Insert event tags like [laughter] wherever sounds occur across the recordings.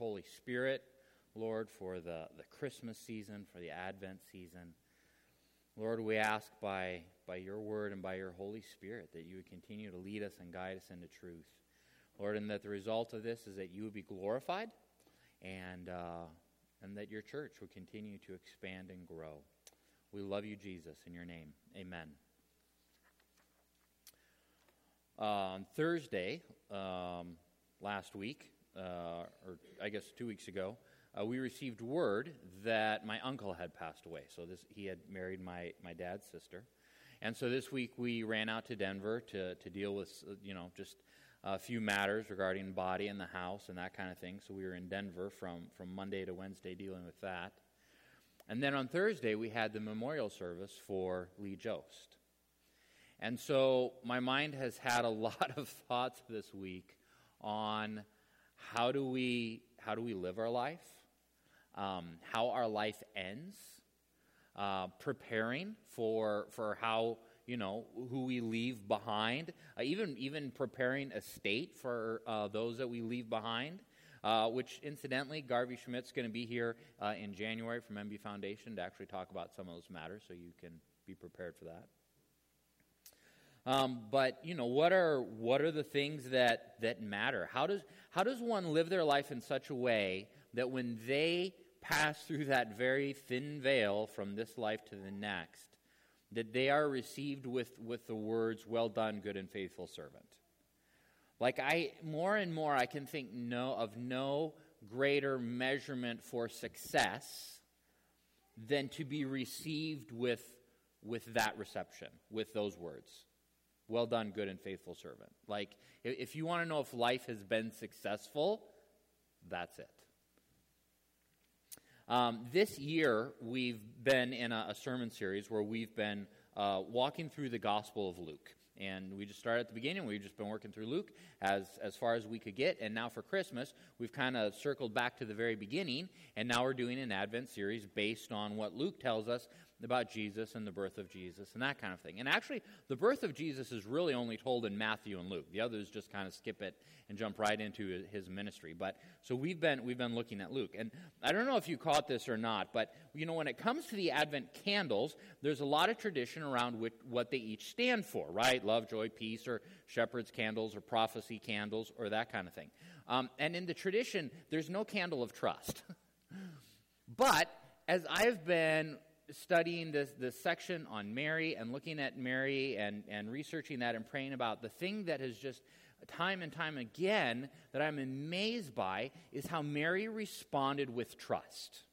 Holy Spirit, Lord, for the, the Christmas season, for the Advent season. Lord, we ask by, by your word and by your Holy Spirit that you would continue to lead us and guide us into truth. Lord, and that the result of this is that you would be glorified and, uh, and that your church would continue to expand and grow. We love you, Jesus, in your name. Amen. Uh, on Thursday um, last week, uh, or I guess two weeks ago, uh, we received word that my uncle had passed away. So this, he had married my, my dad's sister. And so this week we ran out to Denver to, to deal with, uh, you know, just a few matters regarding the body and the house and that kind of thing. So we were in Denver from, from Monday to Wednesday dealing with that. And then on Thursday, we had the memorial service for Lee Jost. And so my mind has had a [laughs] lot of thoughts this week on how do we how do we live our life, um, how our life ends, uh, preparing for for how you know who we leave behind, uh, even even preparing a state for uh, those that we leave behind. Uh, which incidentally, Garvey Schmidt's going to be here uh, in January from MB Foundation to actually talk about some of those matters, so you can be prepared for that. Um, but you know, what are what are the things that that matter? How does how does one live their life in such a way that when they pass through that very thin veil from this life to the next, that they are received with with the words, "Well done, good and faithful servant." Like I more and more, I can think no of no greater measurement for success than to be received with with that reception, with those words. Well done, good and faithful servant. Like, if you want to know if life has been successful, that's it. Um, this year, we've been in a, a, sermon series where we've been uh, walking through the Gospel of Luke. And we just started at the beginning. We've just been working through Luke as, as far as we could get. And now for Christmas, we've kind of circled back to the very beginning. And now we're doing an Advent series based on what Luke tells us about Jesus and the birth of Jesus and that kind of thing. And actually, the birth of Jesus is really only told in Matthew and Luke. The others just kind of skip it and jump right into his ministry. But so we've been we've been looking at Luke. And I don't know if you caught this or not, but you know when it comes to the Advent candles, there's a lot of tradition around which, what they each stand for, right? Love, joy, peace, or shepherd's candles, or prophecy candles, or that kind of thing. Um, and in the tradition, there's no candle of trust. [laughs] but as I've been studying this, this section on Mary and looking at Mary and, and researching that and praying about, the thing that has just time and time again that I'm amazed by is how Mary responded with trust.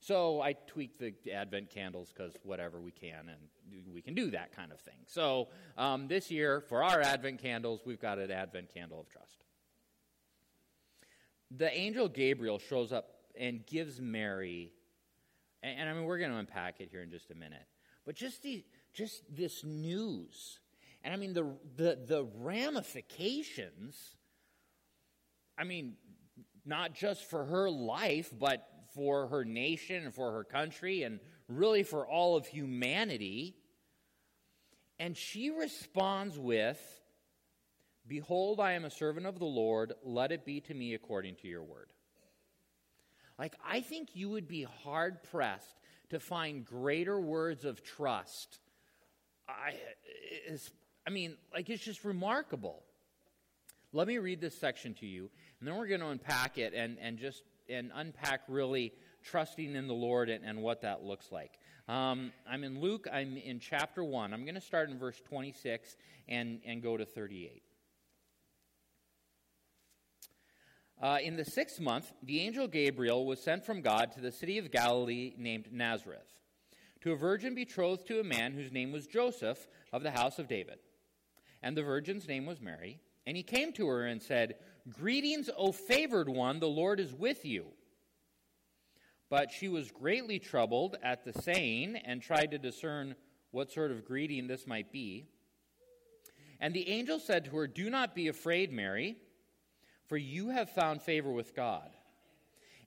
So I tweak the Advent candles because whatever we can, and we can do that kind of thing. So um, this year, for our Advent candles, we've got an Advent candle of trust. The angel Gabriel shows up and gives Mary and, and I mean, we're going to unpack it here in just a minute. But just, the, just this news, and I mean, the, the, the ramifications, I mean, not just for her life, but for her nation and for her country and really for all of humanity. And she responds with, Behold, I am a servant of the Lord. Let it be to me according to your word. Like, I think you would be hard pressed to find greater words of trust. I, I mean, like, it's just remarkable. Let me read this section to you, and then we're going to unpack it and, and just and unpack really trusting in the Lord and, and what that looks like. Um, I'm in Luke, I'm in chapter 1. I'm going to start in verse 26 and, and go to 38. Uh, in the sixth month, the angel Gabriel was sent from God to the city of Galilee named Nazareth, to a virgin betrothed to a man whose name was Joseph of the house of David. And the virgin's name was Mary. And he came to her and said, Greetings, O favored one, the Lord is with you. But she was greatly troubled at the saying and tried to discern what sort of greeting this might be. And the angel said to her, Do not be afraid, Mary, for you have found favor with God.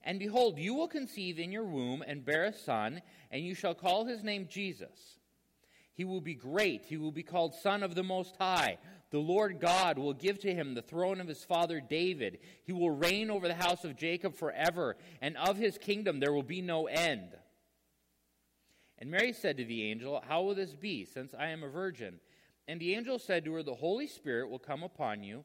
And behold, you will conceive in your womb and bear a son, and you shall call his name Jesus. He will be great. He will be called Son of the Most High. The Lord God will give to him the throne of his father David. He will reign over the house of Jacob forever, and of his kingdom there will be no end. And Mary said to the angel, How will this be, since I am a virgin? And the angel said to her, The Holy Spirit will come upon you,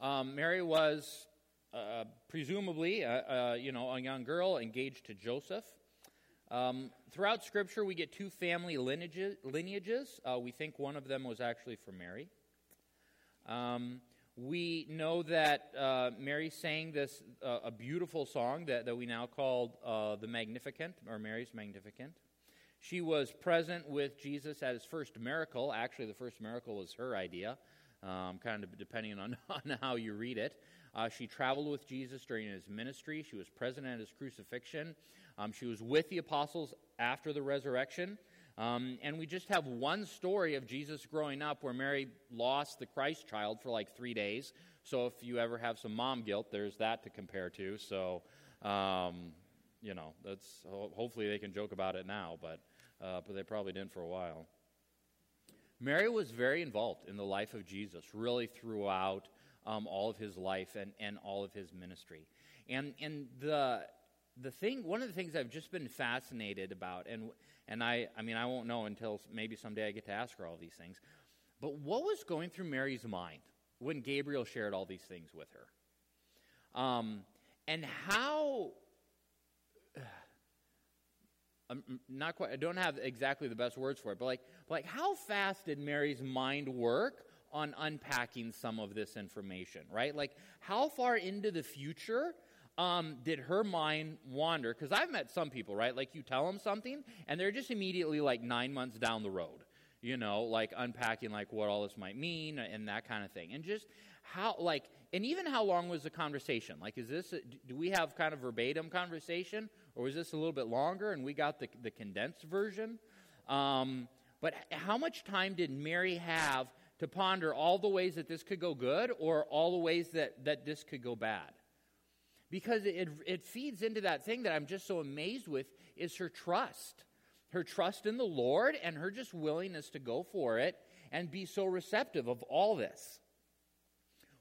Um, Mary was uh, presumably, uh, uh, you know, a young girl engaged to Joseph. Um, throughout Scripture, we get two family lineages. Uh, we think one of them was actually for Mary. Um, we know that Mary sang this a beautiful song that, that we now call the Magnificat or Mary's Magnificat. She was present with Jesus at his first miracle. Actually, the first miracle was her idea, um, kind of depending on, [laughs] on how you read it. Uh, she traveled with Jesus during his ministry. She was present at his crucifixion. Um, she was with the apostles after the resurrection. Um, and we just have one story of Jesus growing up where Mary lost the Christ child for like three days. So if you ever have some mom guilt, there's that to compare to. So, um, you know, that's hopefully they can joke about it now, but, uh, but they probably didn't for a while. Mary was very involved in the life of Jesus, really throughout um, all of his life and, and all of his ministry. And, and the, the thing, one of the things I've just been fascinated about, and, and I, I mean, I won't know until maybe someday I get to ask her all these things, but what was going through Mary's mind when Gabriel shared all these things with her? Um, and how I'm not quite I don't have exactly the best words for it, but like like how fast did Mary's mind work on unpacking some of this information, right? Like, how far into the future um, did her mind wander? Because I've met some people, right? Like, you tell them something, and they're just immediately like nine months down the road, you know, like unpacking like what all this might mean and that kind of thing. And just how, like, and even how long was the conversation? Like, is this, a, do we have kind of verbatim conversation, or is this a little bit longer and we got the, the condensed version? Um, but how much time did Mary have to ponder all the ways that this could go good or all the ways that, that this could go bad. Because it, it feeds into that thing that I'm just so amazed with is her trust. Her trust in the Lord and her just willingness to go for it and be so receptive of all this.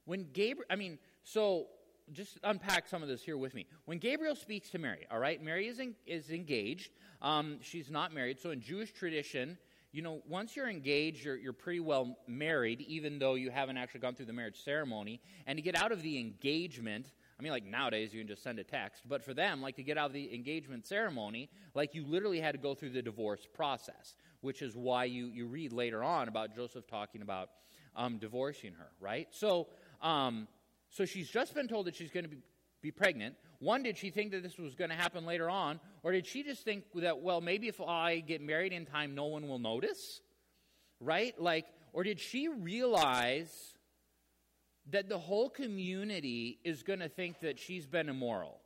When Gabriel, I mean, so just unpack some of this here with me. When Gabriel speaks to Mary, all right, Mary is, is engaged. Um, she's not married. So in Jewish tradition, you know, once you're engaged, you're, you're pretty well married, even though you haven't actually gone through the marriage ceremony. And to get out of the engagement, I mean, like nowadays you can just send a text, but for them, like to get out of the engagement ceremony, like you literally had to go through the divorce process, which is why you, you read later on about Joseph talking about um, divorcing her, right? So, um, so she's just been told that she's going to be, be pregnant. One, did she think that this was going to happen later on? Or did she just think that, well, maybe if I get married in time, no one will notice? Right? Like, or did she realize that the whole community is going to think that she's been immoral?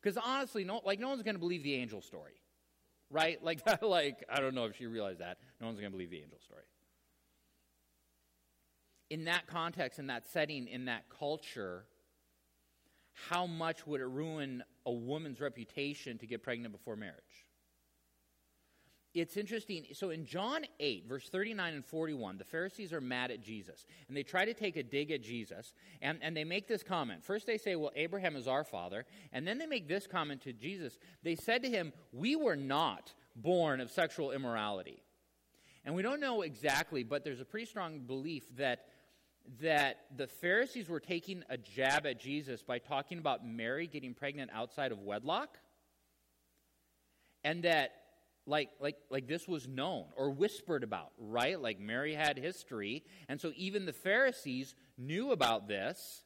Because honestly, no, like, no one's going to believe the angel story. Right? Like, [laughs] like, I don't know if she realized that. No one's going to believe the angel story. In that context, in that setting, in that culture, how much would it ruin a woman's reputation to get pregnant before marriage? It's interesting. So in John 8, verse 39 and 41, the Pharisees are mad at Jesus. And they try to take a dig at Jesus. And, and they make this comment. First, they say, Well, Abraham is our father. And then they make this comment to Jesus. They said to him, We were not born of sexual immorality. And we don't know exactly, but there's a pretty strong belief that that the Pharisees were taking a jab at Jesus by talking about Mary getting pregnant outside of wedlock? And that like like like this was known or whispered about, right? Like Mary had history, and so even the Pharisees knew about this.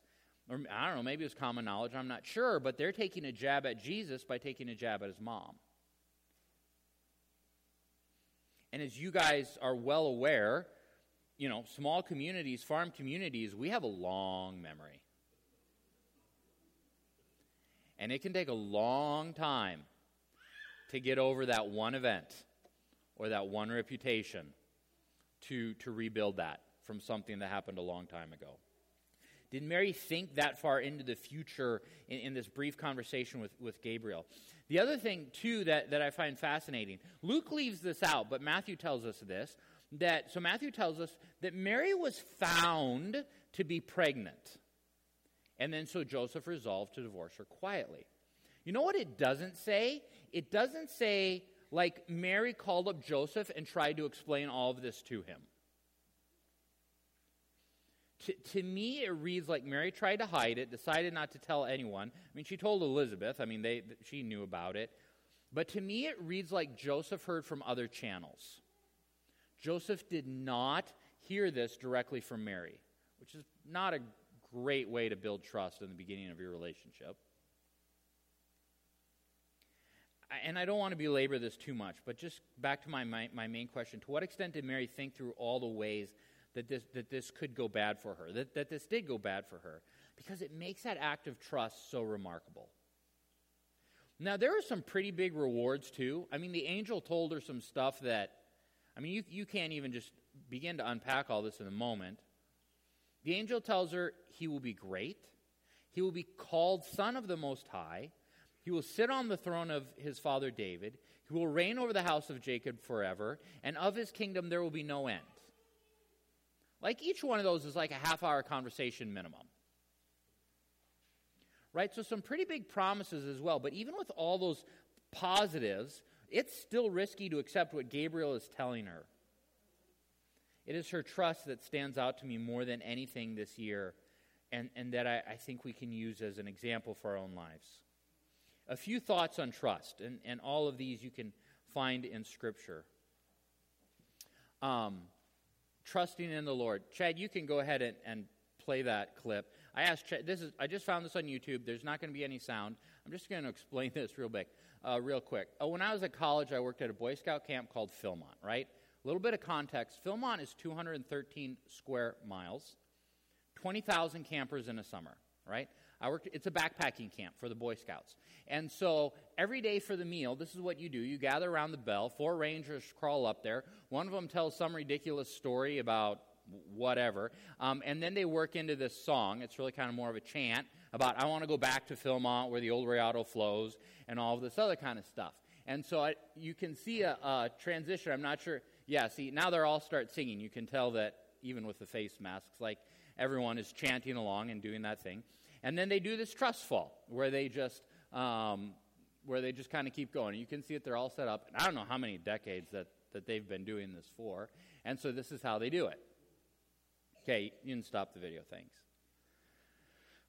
Or I don't know, maybe it was common knowledge, I'm not sure, but they're taking a jab at Jesus by taking a jab at his mom. And as you guys are well aware, you know, small communities, farm communities, we have a long memory. And it can take a long time to get over that one event or that one reputation to, to rebuild that from something that happened a long time ago. Did Mary think that far into the future in, in, this brief conversation with, with Gabriel? The other thing, too, that, that I find fascinating Luke leaves this out, but Matthew tells us this that, so Matthew tells us that Mary was found to be pregnant. And then so Joseph resolved to divorce her quietly. You know what it doesn't say? It doesn't say, like, Mary called up Joseph and tried to explain all of this to him. To, to me, it reads like Mary tried to hide it, decided not to tell anyone. I mean, she told Elizabeth. I mean, they, she knew about it. But to me, it reads like Joseph heard from other channels. Joseph did not hear this directly from Mary, which is not a great way to build trust in the beginning of your relationship. And I don't want to belabor this too much, but just back to my, my, my main question to what extent did Mary think through all the ways that this, that this could go bad for her, that, that this did go bad for her? Because it makes that act of trust so remarkable. Now, there are some pretty big rewards, too. I mean, the angel told her some stuff that I mean, you, you can't even just begin to unpack all this in a moment. The angel tells her he will be great. He will be called Son of the Most High. He will sit on the throne of his father David. He will reign over the house of Jacob forever, and of his kingdom there will be no end. Like each one of those is like a half hour conversation minimum. Right? So, some pretty big promises as well. But even with all those positives, it's still risky to accept what Gabriel is telling her. It is her trust that stands out to me more than anything this year, and, and that I, I think we can use as an example for our own lives. A few thoughts on trust, and, and all of these you can find in Scripture. Um, trusting in the Lord. Chad, you can go ahead and, and play that clip. I asked this is, I just found this on YouTube. There's not going to be any sound. I'm just going [laughs] to explain this real big uh, real quick. Uh, when I was at college, I worked at a Boy Scout camp called Philmont, right? A little bit of context Philmont is 213 square miles, 20,000 campers in a summer, right? I worked, it's a backpacking camp for the Boy Scouts. And so every day for the meal, this is what you do. You gather around the bell, four rangers crawl up there. One of them tells some ridiculous story about whatever. Um, and then they work into this song. It's really kind of more of a chant about, I want to go back to Philmont where the old Rayado flows and all of this other kind of stuff. And so I, you can see a, a, transition. I'm not sure. Yeah, see, now they're all start singing. You can tell that even with the face masks, like everyone is chanting along and doing that thing. And then they do this trust fall where they just um, where they just kind of keep going. You can see that they're all set up. And I don't know how many decades that, that they've been doing this for. And so this is how they do it. Okay, you can stop the video. Thanks.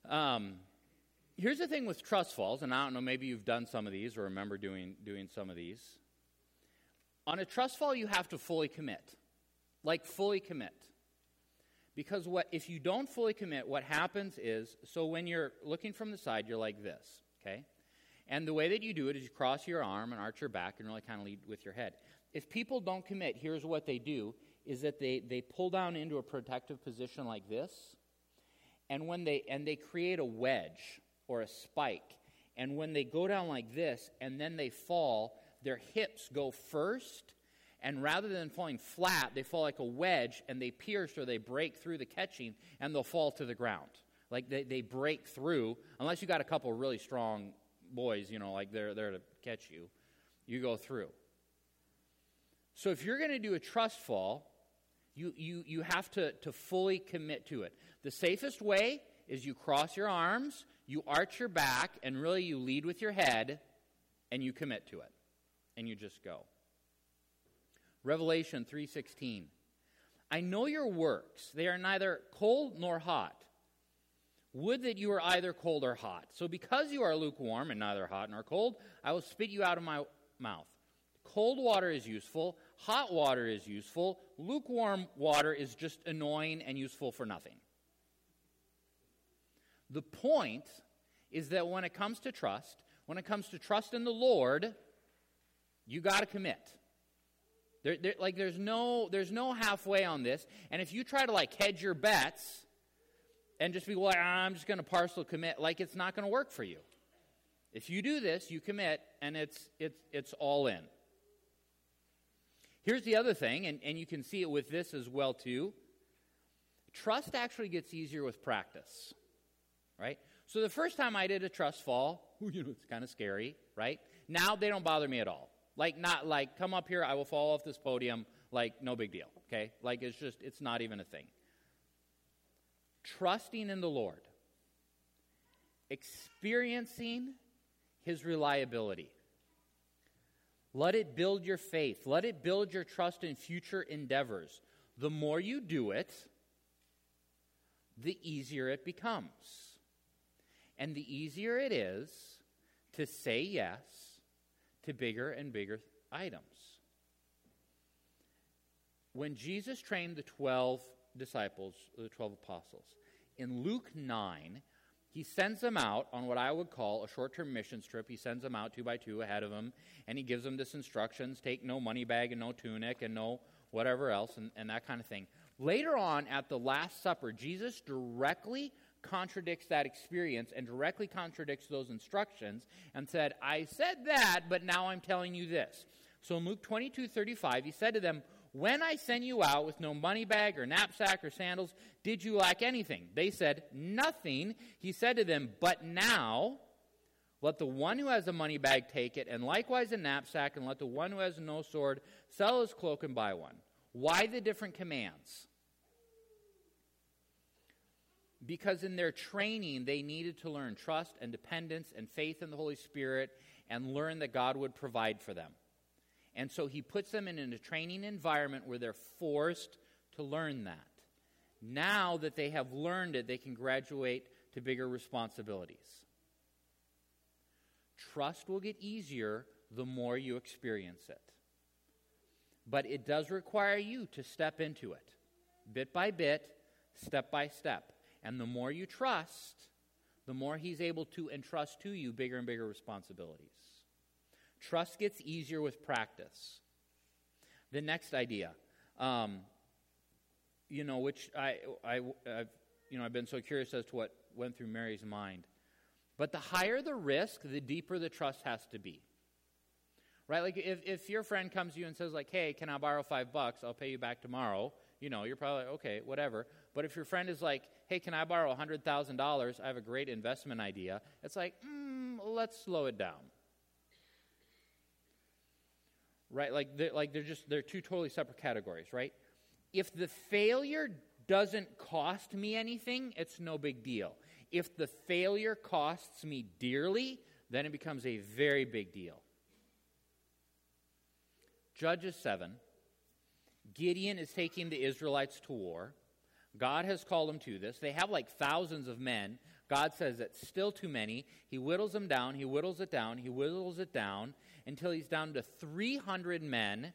Um, here's the thing with trust falls, and I don't know, maybe you've done some of these or remember doing, doing some of these. On a trust fall, you have to fully commit. Like, fully commit. Because what if you don't fully commit, what happens is so when you're looking from the side, you're like this, okay? And the way that you do it is you cross your arm and arch your back and really kind of lead with your head. If people don't commit, here's what they do is that they, they pull down into a protective position like this, and when they and they create a wedge or a spike, and when they go down like this and then they fall, their hips go first, and rather than falling flat, they fall like a wedge and they pierce or they break through the catching and they'll fall to the ground. Like they, they break through, unless you got a couple really strong boys, you know, like they're there to catch you, you go through. So if you're going to do a trust fall, you, you, you have to, to fully commit to it. The safest way is you cross your arms, you arch your back, and really you lead with your head, and you commit to it. And you just go. Revelation 3:16. I know your works. They are neither cold nor hot. Would that you were either cold or hot. So because you are lukewarm and neither hot nor cold, I will spit you out of my mouth. Cold water is useful, hot water is useful, lukewarm water is just annoying and useful for nothing. The point is that when it comes to trust, when it comes to trust in the Lord, you got to commit. There, there, like there's no there's no halfway on this. And if you try to like hedge your bets and just be like, I'm just going to partial commit, like it's not going to work for you. If you do this, you commit, and it's it's it's all in. Here's the other thing, and, and you can see it with this as well too. Trust actually gets easier with practice. Right? So the first time I did a trust fall, [laughs] you know, it's kind of scary, right? Now they don't bother me at all. Like, not like, come up here, I will fall off this podium, like, no big deal, okay? Like, it's just, it's not even a thing. Trusting in the Lord, experiencing His reliability. Let it build your faith. Let it build your trust in future endeavors. The more you do it, the easier it becomes. And the easier it is to say yes to bigger and bigger items. When Jesus trained the 12 disciples, the 12 apostles, in Luke 9, he sends them out on what I would call a short term missions trip. He sends them out two by two ahead of him, and he gives them this instructions take no money bag and no tunic and no whatever else, and, and that kind of thing. Later on at the Last Supper, Jesus directly contradicts that experience and directly contradicts those instructions and said, I said that, but now I'm telling you this. So in Luke 22 35, he said to them, When I send you out with no money bag or knapsack or sandals, did you lack anything? They said, Nothing. He said to them, But now let the one who has a money bag take it, and likewise a knapsack, and let the one who has no sword sell his cloak and buy one. Why the different commands? because in their training they needed to learn trust and dependence and faith in the Holy Spirit and learn that God would provide for them. And so he puts them in a training environment where they're forced to learn that. Now that they have learned it, they can graduate to bigger responsibilities. Trust will get easier the more you experience it. But it does require you to step into it, bit by bit, step by step. And the more you trust, the more He's able to entrust to you bigger and bigger responsibilities. Trust gets easier with practice. The next idea, um, you know, which I, I, I've, you know, I've been so curious as to what went through Mary's mind. But the higher the risk, the deeper the trust has to be. Right? Like if, if your friend comes to you and says, like, hey, can I borrow five bucks? I'll pay you back tomorrow. You know, you're probably like, okay, whatever. But if your friend is like, hey, can I borrow $100,000? I have a great investment idea. It's like, mm, let's slow it down. Right? Like they're, like they're just, they're two totally separate categories, right? If the failure doesn't cost me anything, it's no big deal. If the failure costs me dearly, then it becomes a very big deal. Judges 7. Gideon is taking the Israelites to war. God has called them to this. They have like thousands of men. God says it's still too many. He whittles them down, he whittles it down, he whittles it down until he's down to 300 men.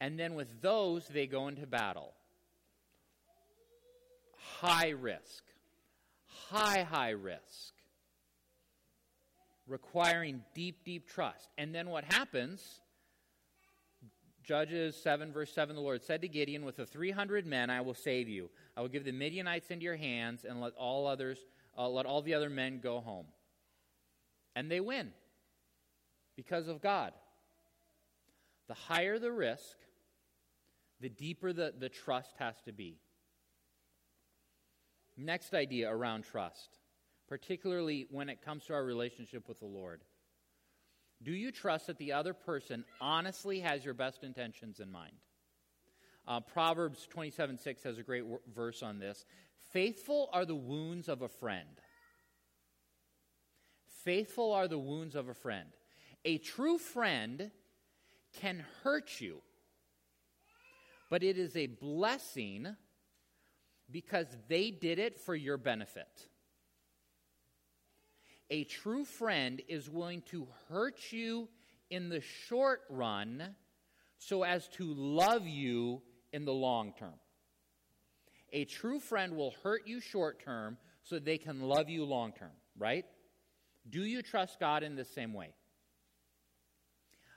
And then with those, they go into battle. High risk. High, high risk. Requiring deep, deep trust. And then what happens Judges 7, verse 7, the Lord said to Gideon, With the 300 men I will save you. I will give the Midianites into your hands, and let all others, uh, let all the other men go home. And they win because of God. The higher the risk, the deeper the, the trust has to be. Next idea around trust, particularly when it comes to our relationship with the Lord. Do you trust that the other person honestly has your best intentions in mind? Uh, Proverbs 27 6 has a great w- verse on this. Faithful are the wounds of a friend. Faithful are the wounds of a friend. A true friend can hurt you, but it is a blessing because they did it for your benefit. A true friend is willing to hurt you in the short run so as to love you in the long term. A true friend will hurt you short term so they can love you long term, right? Do you trust God in the same way?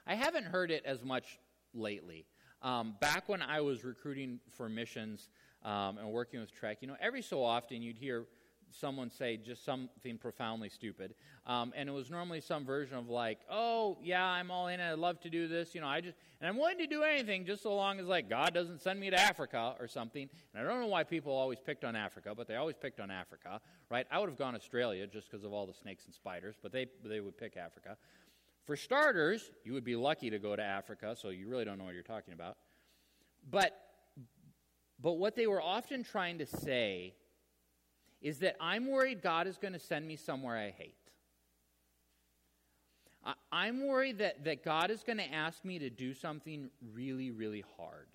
I haven't heard it as much lately. Um, back when I was recruiting for missions um, and working with Trek, you know, every so often you'd hear someone say just something profoundly stupid. Um, and it was normally some version of like, oh, yeah, I'm all in I'd love to do this. You know, I just, and I'm willing to do anything just so long as like God doesn't send me to Africa or something. And I don't know why people always picked on Africa, but they always picked on Africa, right? I would have gone Australia just because of all the snakes and spiders, but they, they would pick Africa. For starters, you would be lucky to go to Africa, so you really don't know what you're talking about. But, but what they were often trying to say is that I'm worried God is going to send me somewhere I hate. I'm worried that, that God is going to ask me to do something really, really hard.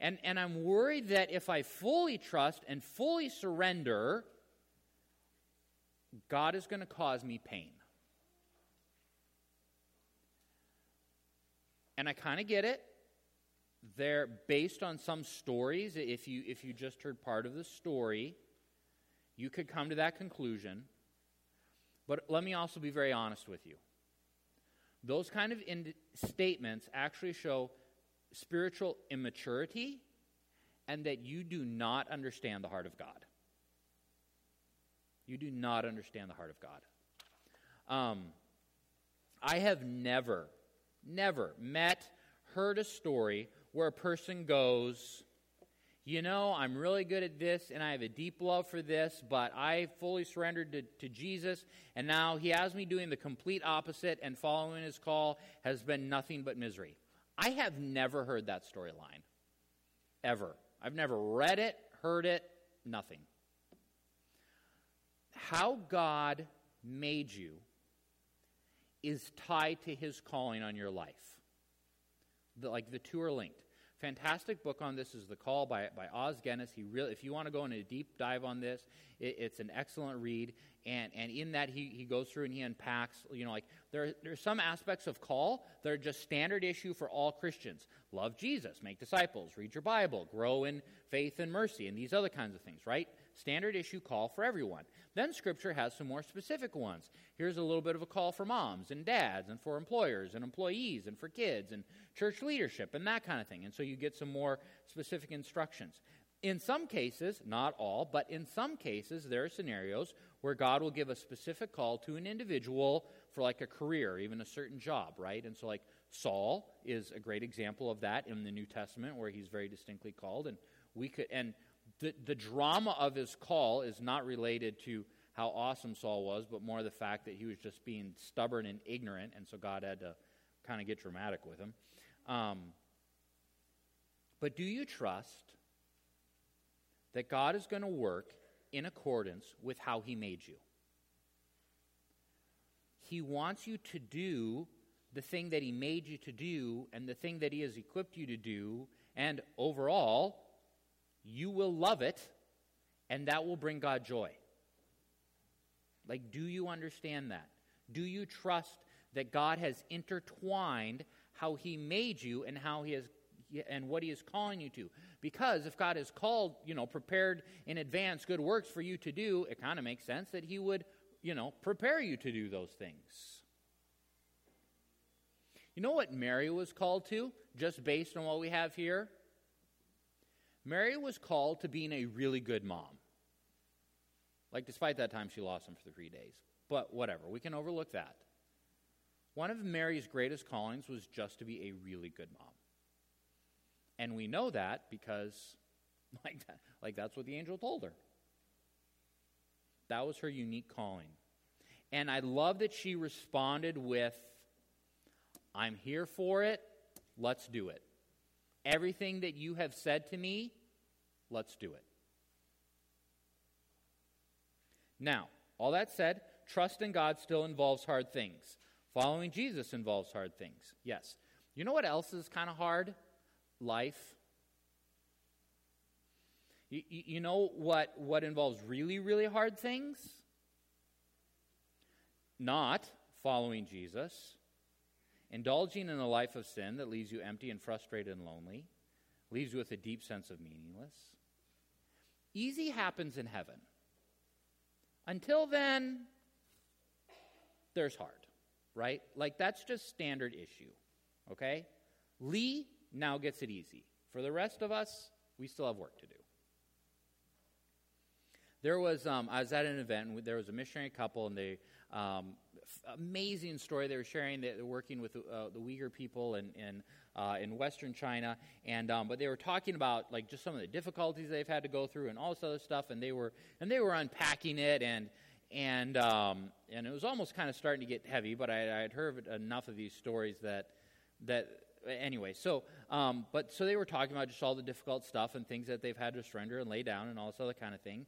And, and I'm worried that if I fully trust and fully surrender, God is going to cause me pain. And I kind of get it. They're based on some stories. If you, if you just heard part of the story, you could come to that conclusion. But let me also be very honest with you. Those kind of statements actually show spiritual immaturity and that you do not understand the heart of God. You do not understand the heart of God. Um, I have never never met, heard a story where a person goes, you know, I'm really good at this and I have a deep love for this, but I fully surrendered to, to, Jesus, and now He has me doing the complete opposite, and following His call has been nothing but misery. I have never heard that storyline. Ever. I've never read it, heard it, nothing. How God made you is tied to his calling on your life. The, like the two are linked. Fantastic book on this is The Call by, by Os Guinness. He really, if you want to go in a deep dive on this, it, it's an excellent read. And, and in that, he, he goes through and he unpacks, you know, like there, there are some aspects of call that are just standard issue for all Christians. Love Jesus, make disciples, read your Bible, grow in faith and mercy, and these other kinds of things, right? Standard issue call for everyone. Then Scripture has some more specific ones. Here's a little bit of a call for moms and dads, and for employers and employees, and for kids, and church leadership, and that kind of thing. And so you get some more specific instructions. In some cases, not all, but in some cases, there are scenarios where God will give a specific call to an individual for like a career, even a certain job, right? And so, like Saul is a great example of that in the New Testament, where he's very distinctly called. And we could, and the, the drama of his call is not related to how awesome Saul was, but more the fact that he was just being stubborn and ignorant, and so God had to kind of get dramatic with him. Um, but do you trust that God is going to work in accordance with how he made you? He wants you to do the thing that he made you to do and the thing that he has equipped you to do, and overall, you will love it, and that will bring God joy. Like, do you understand that? Do you trust that God has intertwined how He made you and how He has and what He is calling you to? Because if God has called, you know, prepared in advance good works for you to do, it kind of makes sense that He would, you know, prepare you to do those things. You know what Mary was called to, just based on what we have here? Mary was called to being a really good mom. Like, despite that time, she lost him for three days. But whatever, we can overlook that. One of Mary's greatest callings was just to be a really good mom. And we know that because, [laughs] like, that, like that's what the angel told her. That was her unique calling. And I love that she responded with, I'm here for it, let's do it. Everything that you have said to me, Let's do it. Now, all that said, trust in God still involves hard things. Following Jesus involves hard things. Yes. You know what else is kind of hard? life. You, you know what, what involves really, really hard things? Not following Jesus, indulging in a life of sin that leaves you empty and frustrated and lonely, leaves you with a deep sense of meaningless. Easy happens in heaven. Until then, there's hard, right? Like that's just standard issue, okay? Lee now gets it easy. For the rest of us, we still have work to do. There was, um, I was at an event, and there was a missionary couple, and they, um, f- amazing story they were sharing. They're working with uh, the Uyghur people in, in, uh, in Western China, and um, but they were talking about like just some of the difficulties they've had to go through and all this other stuff, and they were and they were unpacking it, and and um, and it was almost kind of starting to get heavy. But I, I had heard enough of these stories that that anyway. So um, but so they were talking about just all the difficult stuff and things that they've had to surrender and lay down and all this other kind of thing.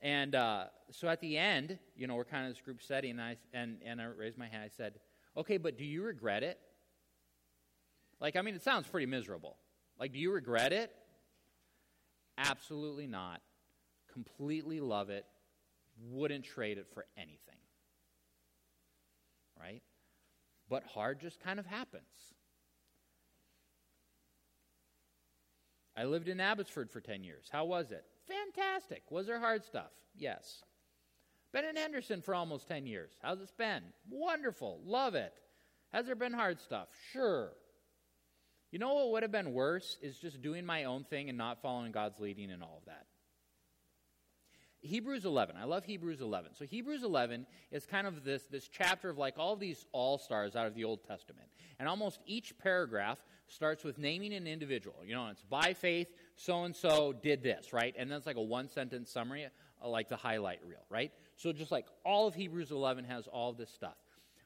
And uh, so at the end, you know, we're kind of this group setting, and I, and, and I raised my hand. I said, Okay, but do you regret it? Like, I mean, it sounds pretty miserable. Like, do you regret it? Absolutely not. Completely love it. Wouldn't trade it for anything. Right? But hard just kind of happens. I lived in Abbotsford for 10 years. How was it? Fantastic. Was there hard stuff? Yes. Been in Henderson for almost 10 years. How's it been? Wonderful. Love it. Has there been hard stuff? Sure. You know what would have been worse is just doing my own thing and not following God's leading and all of that. Hebrews 11. I love Hebrews 11. So Hebrews 11 is kind of this, this chapter of like all these all-stars out of the Old Testament. And almost each paragraph starts with naming an individual. You know, it's by faith, so and so did this, right? And that's like a one sentence summary, uh, like the highlight reel, right? So just like all of Hebrews 11 has all this stuff.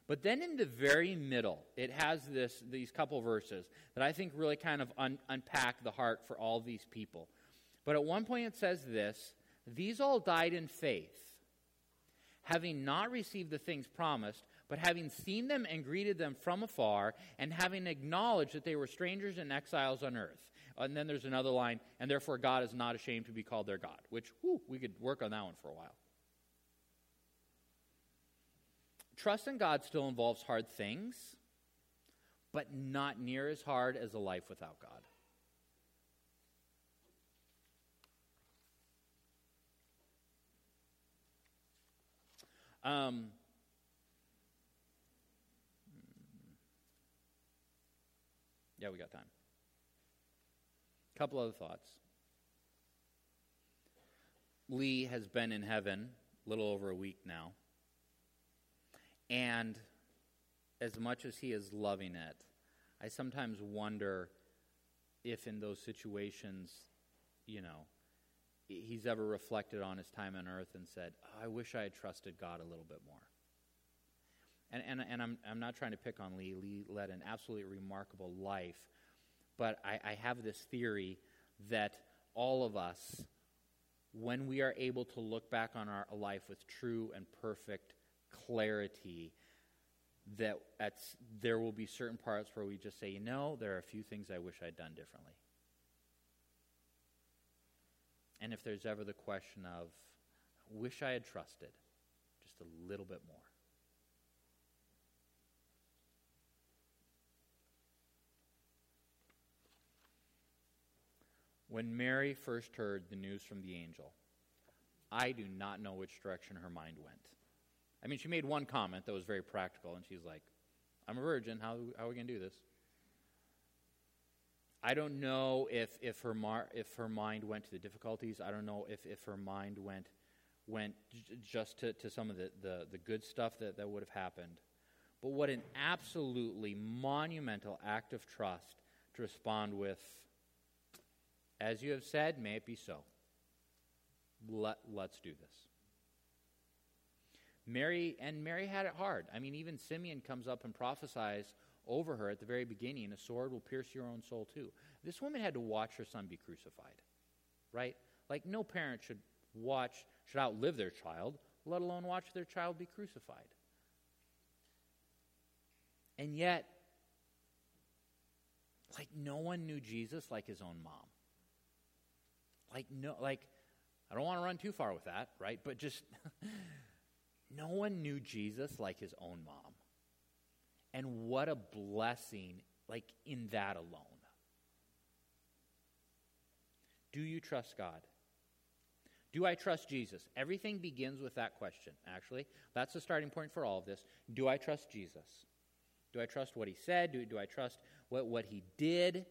But then in the very middle, it has this, these couple verses that I think really kind of un- unpack the heart for all these people. But at one point it says this These all died in faith, having not received the things promised, but having seen them and greeted them from afar, and having acknowledged that they were strangers and exiles on earth. And then there's another line, and therefore God is not ashamed to be called their God, which, whew, we could work on that one for a while. Trust in God still involves hard things, but not near as hard as a life without God. Um, Yeah, we got time. Couple other thoughts. Lee has been in heaven a little over a week now. And as much as he is loving it, I sometimes wonder if in those situations, you know, he's ever reflected on his time on earth and said, oh, I wish I had trusted God a little bit more. And, and, and I'm, I'm not trying to pick on Lee. Lee led an absolutely remarkable life. But I, I have this theory that all of us, when we are able to look back on our life with true and perfect clarity, that at, there will be certain parts where we just say, you know, there are a few things I wish I'd done differently. And if there's ever the question of, wish I had trusted just a little bit more. When Mary first heard the news from the angel, I do not know which direction her mind went. I mean, she made one comment that was very practical, and she's like, I'm a virgin. How, how are we going to do this? I don't know if, if, her mar- if her mind went to the difficulties. I don't know if, if her mind went, went j- just to, to some of the, the, the good stuff that, that would have happened. But what an absolutely monumental act of trust to respond with, as you have said, may it be so. Let, let's do this. Mary, and Mary had it hard. I mean, even Simeon comes up and prophesies over her at the very beginning a sword will pierce your own soul too. This woman had to watch her son be crucified, right? Like, no parent should watch, should outlive their child, let alone watch their child be crucified. And yet, Like no one knew Jesus like his own mom. Like no like I don't want to run too far with that, right? But just [laughs] no one knew Jesus like his own mom. And what a blessing like in that alone. Do you trust God? Do I trust Jesus? Everything begins with that question, actually. That's the starting point for all of this. Do I trust Jesus? Do I trust what he said? Do, do I trust what, what he did?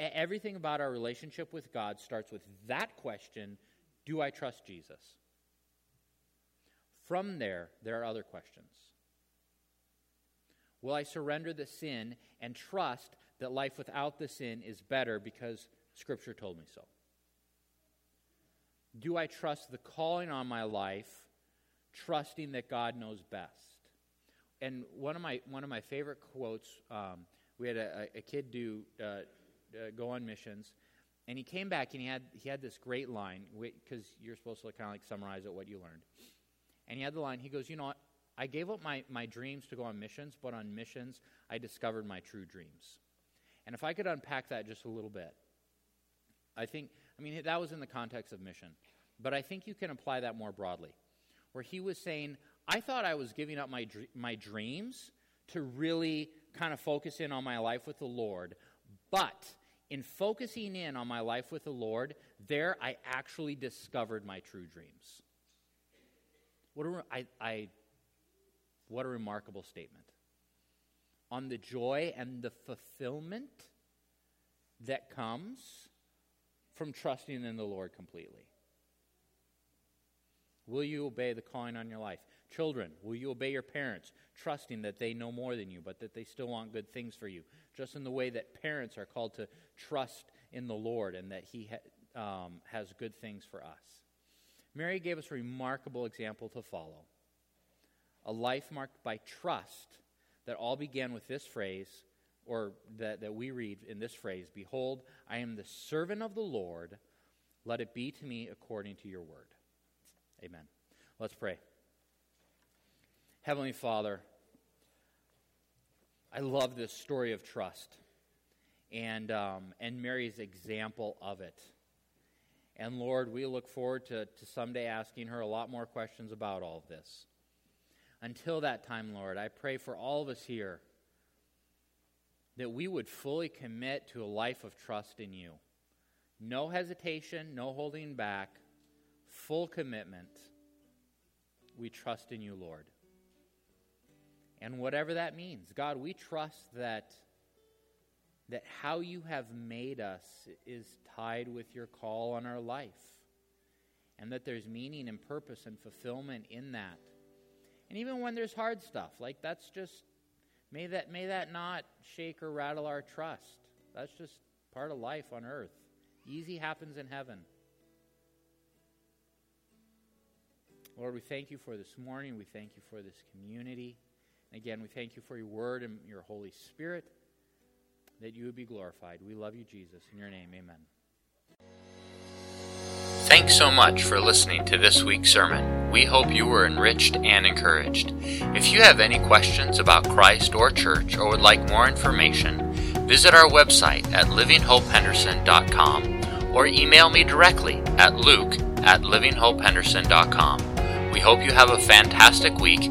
Everything about our relationship with God starts with that question Do I trust Jesus? From there, there are other questions. Will I surrender the sin and trust that life without the sin is better because Scripture told me so? Do I trust the calling on my life, trusting that God knows best? And one of my, one of my favorite quotes, um, we had a, a kid do uh, uh, go on missions, and he came back and he had, he had this great line, because you're supposed to kind of like summarize it, what you learned. And he had the line, he goes, You know? I gave up my, my dreams to go on missions, but on missions, I discovered my true dreams. And if I could unpack that just a little bit, I think I mean, that was in the context of mission. But I think you can apply that more broadly, where he was saying, I thought I was giving up my, my dreams to really kind of focus in on my life with the Lord. But in focusing in on my life with the Lord, there I actually discovered my true dreams. What a, I, I, what a remarkable statement. On the joy and the fulfillment that comes from trusting in the Lord completely? Will you obey the calling on your life? Children, will you obey your parents, trusting that they know more than you, but that they still want good things for you? Just in the way that parents are called to trust in the Lord and that He ha- um, has good things for us. Mary gave us a remarkable example to follow a life marked by trust that all began with this phrase or that, that we read in this phrase Behold, I am the servant of the Lord. Let it be to me according to your word. Amen. Let's pray. Heavenly Father, I love this story of trust and, um, and Mary's example of it. And Lord, we look forward to, to someday asking her a lot more questions about all of this. Until that time, Lord, I pray for all of us here that we would fully commit to a life of trust in you. No hesitation, no holding back, full commitment. We trust in you, Lord. And whatever that means, God, we trust that that how you have made us is tied with your call on our life. And that there's meaning and purpose and fulfillment in that. And even when there's hard stuff, like that's just May that, may that not shake or rattle our trust. That's just part of life on earth. Easy happens in heaven. Lord, we thank you for this morning. We thank you for this community. Again, we thank you for your word and your Holy Spirit, that you would be glorified. We love you, Jesus. In your name, amen. Thanks so much for listening to this week's sermon. We hope you were enriched and encouraged. If you have any questions about Christ or church or would like more information, visit our website at livinghopehenderson.com or email me directly at luke at livinghopehenderson.com. We hope you have a fantastic week.